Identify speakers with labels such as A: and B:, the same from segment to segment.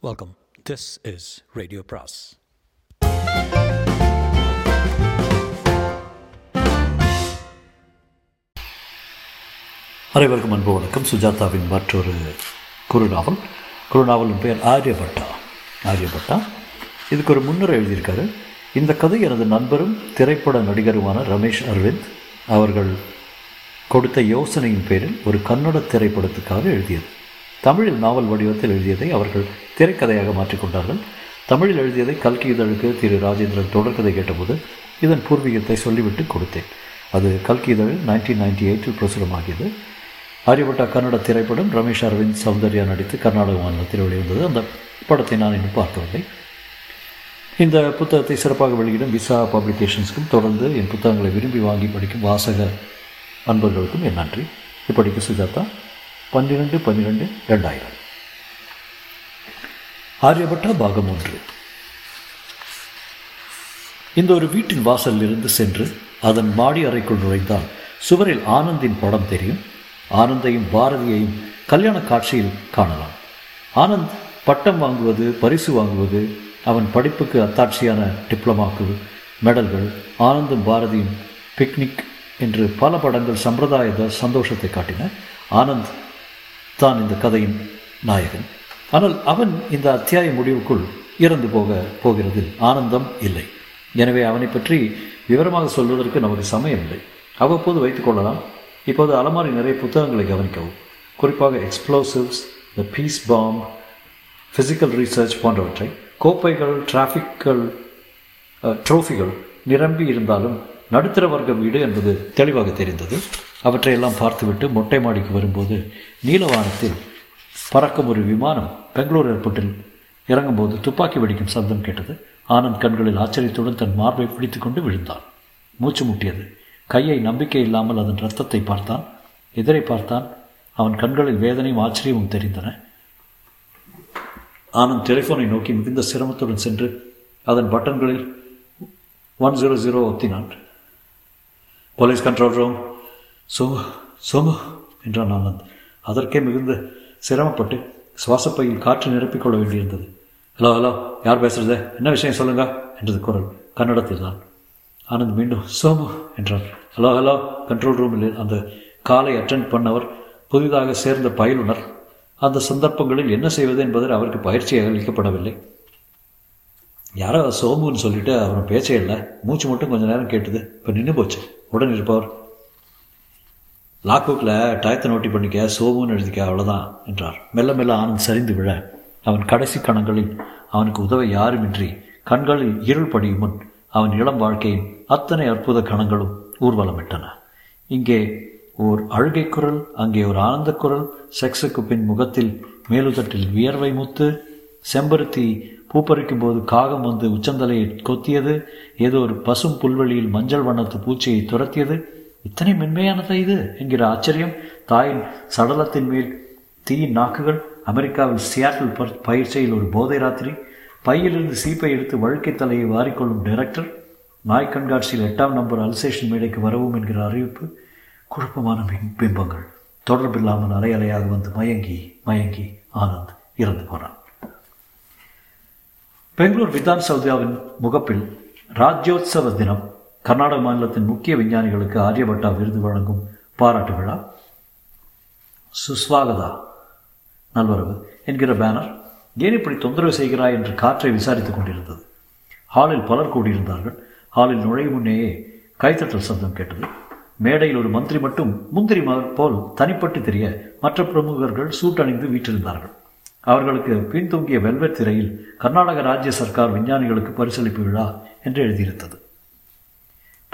A: Welcome this is radio பிராஸ்
B: அனைவருக்கும் அன்பு வணக்கம். சுஜாதாவின் மற்றொரு குறுநாவல். குறுநாவலின் பெயர் ஆரியபட்டா. ஆரியபட்டா. இதுக்கு ஒரு முன்னுரை எழுதியிருக்காரு. இந்த கதை எனது நண்பரும் திரைப்பட நடிகருமான ரமேஷ் அரவிந்த் அவர்கள் கொடுத்த யோசனையின் பேரில் ஒரு கன்னட திரைப்படத்துக்காக எழுதியது. தமிழில் நாவல் வடிவத்தில் எழுதியதை அவர்கள் திரைக்கதையாக மாற்றிக்கொண்டார்கள். தமிழில் எழுதியதை கல்கி இதழுக்கு திரு ராஜேந்திரன் தொடர்கதை கேட்டபோது இதன் பூர்வீகத்தை சொல்லிவிட்டு கொடுத்தேன். அது கல்கி இதழில் நைன்டீன் நைன்டி எயிட்டில் பிரசுரமாகியது. ஆரியப்பட்டா கன்னட திரைப்படம் ரமேஷ் அரவிந்த் சௌந்தர்யா நடித்து கர்நாடக மாநிலத்தில் வெளிவந்தது. அந்த படத்தை நான் இன்னும் பார்க்கவில்லை. இந்த புத்தகத்தை சிறப்பாக வெளியிடும் விசா பப்ளிகேஷன்ஸ்க்கும் தொடர்ந்து என் புத்தகங்களை விரும்பி வாங்கி படிக்கும் வாசக அன்பர்களுக்கும் என் நன்றி. இப்படிக்கு சுஜாதா. பன்னிரெண்டு பன்னிரெண்டு ரெண்டாயிரம் ஆரியபட்டா பாகம் ஒன்று. இந்த ஒரு வீட்டின் வாசலில் இருந்து சென்று அதன் மாடி அறைக்குள் நுழைந்தால் சுவரில் ஆனந்தின் படம் தெரியும். ஆனந்தையும் பாரதியையும் கல்யாண காட்சியில் காணலாம். ஆனந்த் பட்டம் வாங்குவது பரிசு வாங்குவது அவன் படிப்புக்கு அத்தாட்சியான டிப்ளமாக்கு மெடல்கள் ஆனந்தும் பாரதியும் பிக்னிக் என்று பல படங்கள் சம்பிரதாயத சந்தோஷத்தை காட்டின. ஆனந்த் தான் இந்த கதையின் நாயகன். ஆனால் அவன் இந்த அத்தியாய முடிவுக்குள் இறந்து போக போகிறது. ஆனந்தம் இல்லை. எனவே அவனை பற்றி விவரமாக சொல்வதற்கு நமக்கு சமயம் இல்லை. அவ்வப்போது வைத்துக் கொள்ளலாம். இப்போது அலமாரி நிறைய புத்தகங்களை கவனிக்கவும். குறிப்பாக explosives the peace bomb physical research போன்றவற்றை. கோப்பைகள் டிராஃபிக்கள் ட்ரோஃபிகள் நிரம்பி இருந்தாலும் நடுத்தர வர்க்க வீடு என்பது தெளிவாக தெரிந்தது. அவற்றையெல்லாம் பார்த்துவிட்டு மொட்டை மாடிக்கு வரும்போது நீலவானத்தில் பறக்கும் ஒரு விமானம் பெங்களூர் ஏர்போர்ட்டில் இறங்கும்போது துப்பாக்கி வெடிக்கும் சப்தம் கேட்டது. ஆனந்த் கண்களில் ஆச்சரியத்துடன் தன் மார்பை பிடித்து கொண்டு விழுந்தான். மூச்சு முட்டியது. கையை நம்பிக்கை இல்லாமல் அதன் ரத்தத்தை பார்த்தான். எதிரை பார்த்தான். அவன் கண்களில் வேதனையும் ஆச்சரியமும் தெரிந்தன. ஆனந்த் டெலிஃபோனை நோக்கி மிகுந்த சிரமத்துடன் சென்று அதன் பட்டன்களில் one zero zero ஒத்தினான். Police control room Somu Somu என்றான் ஆனந்த். அதற்கே மிகுந்த சிரமப்பட்டு சுவாசப்பையில் காற்று நிரப்பிக்கொள்ள வேண்டியிருந்தது. ஹலோ ஹலோ யார் பேசுறது? என்ன விஷயம் சொல்லுங்க? என்றது குரல். கன்னடத்தில் தான் ஆனந்த் மீண்டும் சோமு என்றார் ஹலோ ஹலோ கண்ட்ரோல் ரூமில் அந்த காலை அட்டென்ட் பண்ணவர் புதிதாக சேர்ந்த பயிலுனர். அந்த சந்தர்ப்பங்களில் என்ன செய்வது என்பதில் அவருக்கு பயிற்சி அளிக்கப்படவில்லை. யாரோ சோமுன்னு சொல்லிட்டு அவன் பேச்சே இல்லை. மூச்சு மட்டும் கொஞ்ச நேரம் கேட்டது. இப்போ நின்று போச்சு. உடன் இருப்பவர். லாக்புக்கில் டயத்தை நோட்டி பண்ணிக்க சோமுன்னு எழுதிக்க அவ்வளோதான் என்றார். மெல்ல மெல்ல ஆனந்த் சரிந்து விழ. அவன் கடைசி கணங்களில் அவனுக்கு உதவ யாருமின்றி கண்களில் இருள் படியும் முன் அவன் இளம் வாழ்க்கையின் அத்தனை அற்புத கணங்களும் ஊர்வலமிட்டன. இங்கே ஓர் அழுகை குரல் அங்கே ஒரு ஆனந்த குரல் செக்ஸுக்கு பின் முகத்தில் மேலுதட்டில் வியர்வை முத்து செம்பருத்தி பூப்பறிக்கும் போது காகம் வந்து உச்சந்தலையை கொத்தியது ஏதோ ஒரு பசும் புல்வெளியில் மஞ்சள் வண்ணத்து பூச்சியை துரத்தியது இத்தனை மென்மையானதா இது என்கிற ஆச்சரியம். தாயின் சடலத்தின் மேல் தீயின் நாக்குகள் அமெரிக்காவில் சியாட்டில் பயிற்சியில் ஒரு போதை ராத்திரி பையிலிருந்து சீப்பை எடுத்து வழுக்கை தலையை வாரிக்கொள்ளும் டைரக்டர் நாய் கண்காட்சியில் எட்டாம் நம்பர் அல்சேஷன் மேடைக்கு வரவும் என்கிற அறிவிப்பு குழப்பமான பிம்பங்கள். தொடர்பில்லாமல் அலை அலையாக வந்து மயங்கி மயங்கி ஆனந்த் இறந்து போனான். பெங்களூர் விதான் சௌத்யாவின் முகப்பில் ராஜ்யோத்சவ தினம் கர்நாடக மாநிலத்தின் முக்கிய விஞ்ஞானிகளுக்கு ஆரியபட்டா விருது வழங்கும் பாராட்டு விழா. சுஸ்வாகதா நல்வரவு என்கிற பேனர் ஏன் இப்படி தொந்தரவு செய்கிறாய் என்று காற்றை விசாரித்துக் கொண்டிருந்தது. ஹாலில் பலர் கூடியிருந்தார்கள். ஹாலில் நுழையும் முன்னேயே கைத்தட்டல் சப்தம் கேட்டது. மேடையில் ஒரு மந்திரி மட்டும் முந்திரி போல் தனிப்பட்டு தெரிய மற்ற பிரமுகர்கள் சூட்டணிந்து வீற்றிருந்தார்கள். அவர்களுக்கு பின்தூங்கிய வெல்வெட் திரையில் கர்நாடக ராஜ்ய சர்க்கார் விஞ்ஞானிகளுக்கு பரிசளிப்பு விழா என்று எழுதியிருந்தது.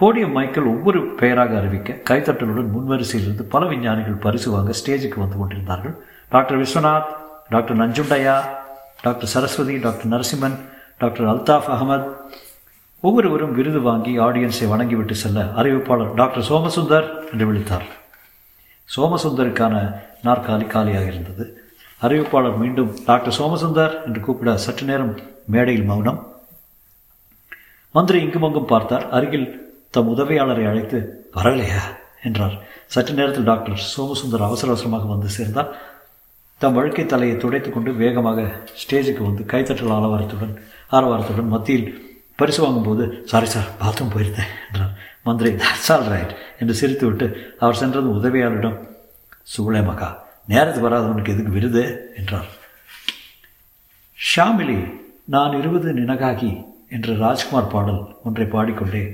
B: போடியம் மைக்கேல் ஒவ்வொரு பெயராக அறிவிக்க கைத்தட்டலுடன் முன்வரிசையிலிருந்து பல விஞ்ஞானிகள் பரிசு வாங்க ஸ்டேஜுக்கு வந்து கொண்டிருந்தார்கள். Doctor Viswanath doctor Nanjundaiah doctor Saraswathi doctor Narasimhan doctor Altaf Ahmed ஒவ்வொருவரும் விருது வாங்கி ஆடியன்ஸை வணங்கிவிட்டு செல்ல அறிவிப்பாளர் டாக்டர் சோமசுந்தர் என்று விழித்தார். சோமசுந்தருக்கான நாற்காலி காலியாக இருந்தது. அறிவிப்பாளர் மீண்டும் டாக்டர் சோமசுந்தர் என்று கூப்பிட சற்று நேரம் மேடையில் மௌனம். மந்திரி இங்குமங்கும் பார்த்தார். அருகில் தம் உதவியாளரை அழைத்து வரலையா? என்றார். சற்று நேரத்தில் டாக்டர் சோமசுந்தர் அவசர அவசரமாக வந்து சேர்ந்தார். தம் வழுக்கை தலையை துடைத்து கொண்டு வேகமாக ஸ்டேஜுக்கு வந்து கைத்தட்டல் ஆலவாரத்துடன் ஆரவாரத்துடன் மத்தியில் பரிசு வாங்கும்போது சாரி சார் பாத்ரூம் போயிருந்தேன் என்றார். மந்திரி தட்ஸ் ஆல் ரைட் என்று சிரித்துவிட்டு அவர் சென்றது உதவியாளரிடம் சூளே மகா நேரத்துக்கு வராதவனுக்கு எதுக்கு விருது? என்றார். ஷாமிலி நான் இருபது நினகாகி என்று ராஜ்குமார் பாடல் ஒன்றை பாடிக்கொண்டே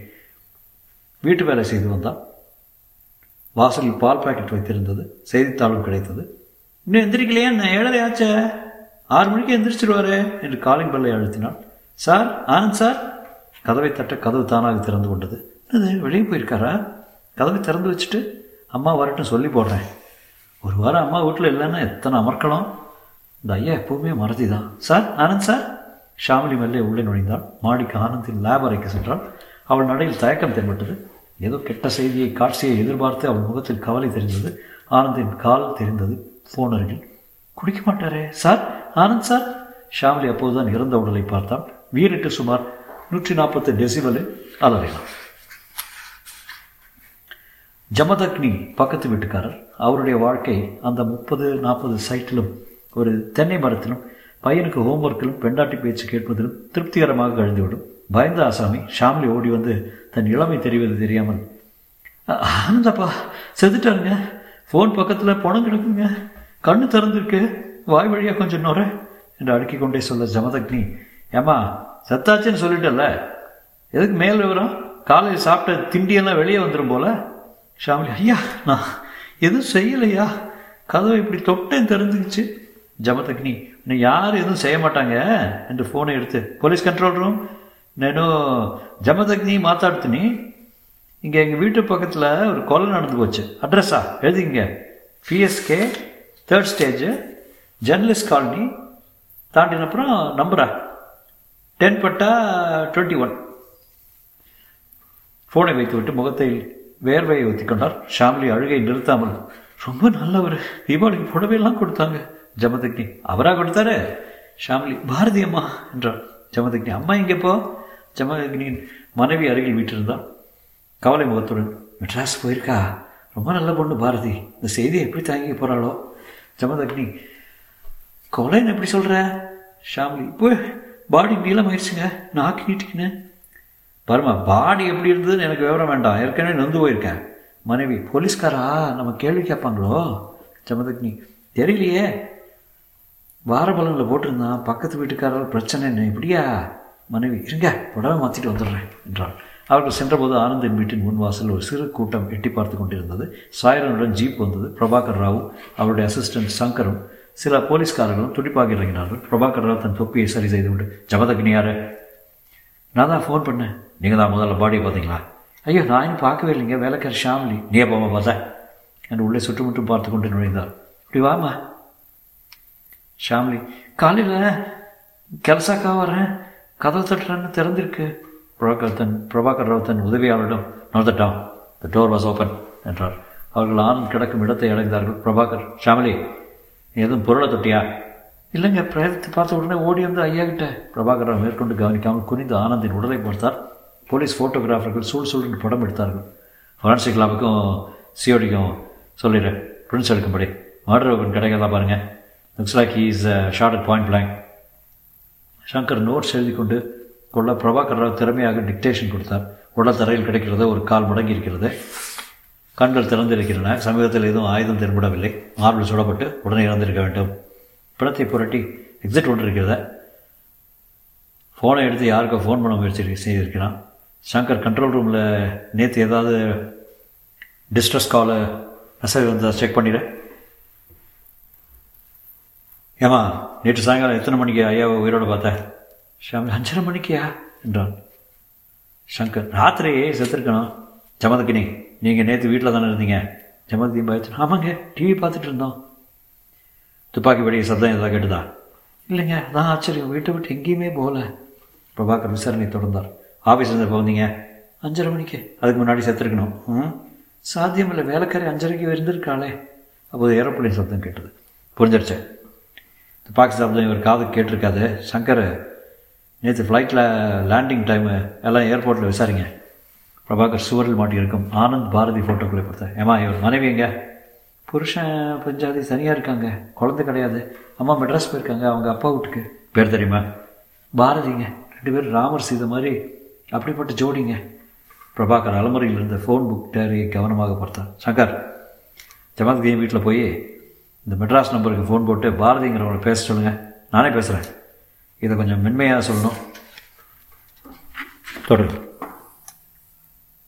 B: வீட்டு வேலை செய்து வந்தான் வாசலில் பால் பாக்கெட் வைத்திருந்தது செய்தித்தாளும் கிடைத்தது. இன்னும் எந்திரிக்கலையா? நான் ஏழரை ஆச்சே. ஆறு மணிக்கு எந்திரிச்சிருவாரு என்று காலிங் பெல்லை அழுத்தினாள். Sir Anand sir. கதவை தட்ட கதவு தானாக திறந்து கொண்டது. அது வெளியே போயிருக்காரா? கதவை திறந்து வச்சுட்டு அம்மா வரட்டும் சொல்லி போடுறேன். ஒரு வாரம் அம்மா வீட்டில் இல்லைன்னா எத்தனை அமர்க்கலாம் இந்த ஐயா எப்பவுமே மறதி தான் சார் ஆனந்த் சார்? ஷாமிலி மெல்லே உள்ளே நுழைந்தாள். மாடிக்கு ஆனந்தின் லேப் அறைக்கு சென்றாள். அவள் நடையில் தயக்கம் தென்பட்டது. ஏதோ கெட்ட செய்தியை காட்சியை எதிர்பார்த்து அவள் முகத்தில் கவலை தெரிந்தது. ஆனந்தின் கால் தெரிந்தது போன் அருகில். குடிக்க மாட்டாரே சார்? ஆனந்த் சார்? ஷாமிலி அப்போதுதான் இறந்த உடலை பார்த்தான். வீரிட்டு சுமார் நூற்றி நாற்பது டெசிவலில் அலறினான் ஜமதக்னி பக்கத்து வீட்டுக்காரர். அவருடைய வாழ்க்கை அந்த முப்பது நாற்பது சைட்டிலும் ஒரு தென்னை மரத்திலும் பையனுக்கு ஹோம்ஒர்க்கிலும் பெண்டாட்டி பேச்சு கேட்பதிலும் திருப்திகரமாக கழிந்துவிடும் பயந்த ஆசாமி ஷாமிலி ஓடி வந்து தன் இளமை தெரிவது தெரியாமல் ஆனந்தப்பா செத்துட்டாருங்க ஃபோன் பக்கத்தில் பணம் கிடக்குங்க. கண்ணு திறந்துருக்கு. வாய் வழியாக கொஞ்சம் நுர என்று அடுக்கி கொண்டே சொல்ல ஜமதக்னி ஏமா செத்தாச்சுன்னு சொல்லிட்டல்ல? எதுக்கு மேல் விவரம்? காலையில் சாப்பிட்ட திண்டியெல்லாம் வெளியே வந்துடும் போல. ஷாமிலி ஐயா நான் எதுவும் செய்யலையா? கதவை இப்படி தொட்டேன் தெரிஞ்சுக்கிச்சு. ஜமதக்னி இன்னும் யாரும் எதுவும் செய்ய மாட்டாங்க என்று ஃபோனை எடுத்து போலீஸ் கண்ட்ரோல் ரூம் నేను ஜமதக்னி மாத்தாடுத்துனி. இங்கே எங்கள் வீட்டு பக்கத்தில் ஒரு கொலை நடந்து போச்சு. அட்ரஸா? எழுதிங்க BSK third stage journalist colony தாண்டினப்புறம் நம்புறா. டென் பட்டா டுவெண்ட்டி ஒன் ஃபோனை வைத்துவிட்டு முகத்தை வேர்வையை ஒத்திக்கொண்டார் ஷாமிலி அழுகை நிறுத்தாமல் ரொம்ப நல்லவர். தீபாவளிக்கு புடவையெல்லாம் கொடுத்தாங்க. ஜமதக்னி அவராக கொடுத்தாரு? ஷாமிலி பாரதி அம்மா என்றார். ஜமதக்னி அம்மா எங்கேப்போ? ஜமதக்னியின் மனைவி அருகில் வீட்டிருந்தாள் கவலை முகத்துடன் மெட்ராஸ் போயிருக்கா? ரொம்ப நல்ல பொண்ணு பாரதி. இந்த செய்தியை எப்படி தாங்கி போகிறாளோ ஜமதக்னி கொலைன்னு எப்படி சொல்கிற ஷாமிலி இப்போ பாடி நீளமாயிருச்சுங்க. நாக்கு நீட்டிக்கினேன். பாருமா பாடி எப்படி இருந்ததுன்னு எனக்கு விவரம் வேண்டாம். ஏற்கனவே நொந்து போயிருக்கேன். மனைவி போலீஸ்காரா? நம்ம கேள்வி கேட்பாங்களோ? ஜமதக்னி தெரியலையே. வார பலனில் போட்டிருந்தான். பக்கத்து வீட்டுக்காரர் பிரச்சனை என்ன இப்படியா? மனைவி இருங்க புடவை மாற்றிட்டு வந்துடுறேன் என்றாள். அவர்கள் சென்றபோது ஆனந்தின் வீட்டின் முன் வாசல் ஒரு சிறு கூட்டம் எட்டி பார்த்து கொண்டிருந்தது. சாயரனுடன் ஜீப் வந்தது. பிரபாகர் ராவ் அவருடைய அசிஸ்டன்ட் சங்கரும் சில போலீஸ்காரர்களும் துடிப்பாக இறங்கினார்கள். பிரபாகர் ராவ் தன் தொப்பியை சரி செய்து கொண்டு ஜமதக்னி நான் தான் ஃபோன் பண்ணேன். நீங்கள் தான் முதல்ல பாடியை பார்த்தீங்களா? ஐயோ நான் இன்னும் பார்க்கவே இல்லைங்க. வேலைக்கார ஷாமிலி. நீ போமா பார்த்தா. என்று உள்ளே சுற்றுமுற்றும் பார்த்து கொண்டு நுழைந்தார். இப்படி வாமா ஷாமிலி காலையில் கலசாக்கா வரேன். கதவு தட்டுறேன்னு திறந்திருக்கு. பிரபாகர் தன் பிரபாகர் ராவ் தன் உதவியாளரிடம் நோதட்டான் த டோர் வாஸ் ஓப்பன் என்றார். அவர்கள் ஆண் கிடக்கும் இடத்தை அடைந்தார்கள் பிரபாகர். ஷாமிலி எதுவும் பொருளை தொட்டியா? இல்லைங்க பிரேதத்தை பார்த்த உடனே ஓடி வந்து ஐயா கிட்ட பிரபாகர் ராவ் மேற்கொண்டு கவனிக்காமல் குனிந்து ஆனந்தின் உடலை பார்த்தார். போலீஸ் ஃபோட்டோகிராஃபர்கள் சூழ் சூழ்ந்து படம் எடுத்தார்கள். ஃபாரன்சிக் லாபுக்கும் சிஓடிக்கும் சொல்லிடுறேன் பிரின்ஸ் எடுக்கும்படி. மர்டர் வெப்பன் கிடைக்காதா பாருங்கள் looks like he's shot at point blank Shankar notes எழுதி கொண்டு கொள்ள பிரபாகர் ராவ் திறமையாக டிக்டேஷன் கொடுத்தார். உடல் தரையில் கிடைக்கிறது ஒரு கால் முடங்கி இருக்கிறது. கண்கள் திறந்திருக்கின்றன. சமீபத்தில் எதுவும் ஆயுதம் தென்படவில்லை. மார்பிள் சுடப்பட்டு உடனே இறந்திருக்க வேண்டும். பிணத்தை புரட்டி எக்ஸிட் ஒன்று இருக்கிறத ஃபோனை எடுத்து யாருக்கோ ஃபோன் பண்ண முயற்சி செய்திருக்கிறான். சங்கர் கண்ட்ரோல் ரூமில் நேற்று ஏதாவது டிஸ்ட்ரஸ் காலை மெசேஜ் வந்து செக் பண்ணிடு. ஏமா நேற்று சாயங்காலம் எத்தனை மணிக்கு ஐயாவை உயிரோடு பார்த்தேன் ஷாமி அஞ்சரை மணிக்கியா என்றான். சங்கர் ராத்திரி செத்துருக்கணும். ஜமதக்கினி நீங்கள் நேற்று வீட்டில் தானே இருந்தீங்க? ஜமதக்கினி பயத்து ஆமாங்க டிவி பார்த்துட்டு இருந்தோம். துப்பாக்கி வெடி சத்தம் ஏதாவது கேட்டுதா? இல்லைங்க அதான் ஆச்சரியம். வீட்டை விட்டு எங்கேயுமே போகல. பிரபாகர் விசாரணை தொடர்ந்தார். ஆஃபீஸ் இருந்து போந்தீங்க அஞ்சரை மணிக்கு. அதுக்கு முன்னாடி செத்துருக்கணும். ம்? சாத்தியம் இல்லை வேலைக்காரி அஞ்சரைக்கு இருந்திருக்காளே அப்போது ஏரோப்ளேன் சத்தம் கேட்டது. புரிஞ்சிருச்சு துப்பாக்கி சப்தம் இவர் காது கேட்டிருக்காது சங்கர் நேற்று ஃப்ளைட்டில் லேண்டிங் டைமு எல்லாம் ஏர்போர்ட்டில் விசாரிங்க. பிரபாகர் சுவரில் மாட்டியிருக்கும். ஆனந்த் பாரதி ஃபோட்டோக்குள்ளே கொடுத்தேன் ஏமா இவர் மனைவி எங்க? புருஷன் பஞ்சாதி சனியாக இருக்காங்க. குழந்தை கிடையாது. அம்மா மெட்ராஸ் போயிருக்காங்க. அவங்க அப்பா வீட்டுக்கு. பேர் தெரியுமா? பாரதிங்க. ரெண்டு பேரும் ராமர் சீதை மாதிரி அப்படிப்பட்ட ஜோடிங்க. பிரபாகர் அலமுறையில் இருந்த ஃபோன் புக் டேரியை கவனமாக பார்த்தான் சங்கர் ஜமாத்கீன் வீட்டில் போய் இந்த மெட்ராஸ் நம்பருக்கு ஃபோன் போட்டு பாரதிங்கிறவங்களை பேச சொல்லுங்கள் நானே பேசுகிறேன் இதை கொஞ்சம் மென்மையாக சொல்லணும். தொடரும்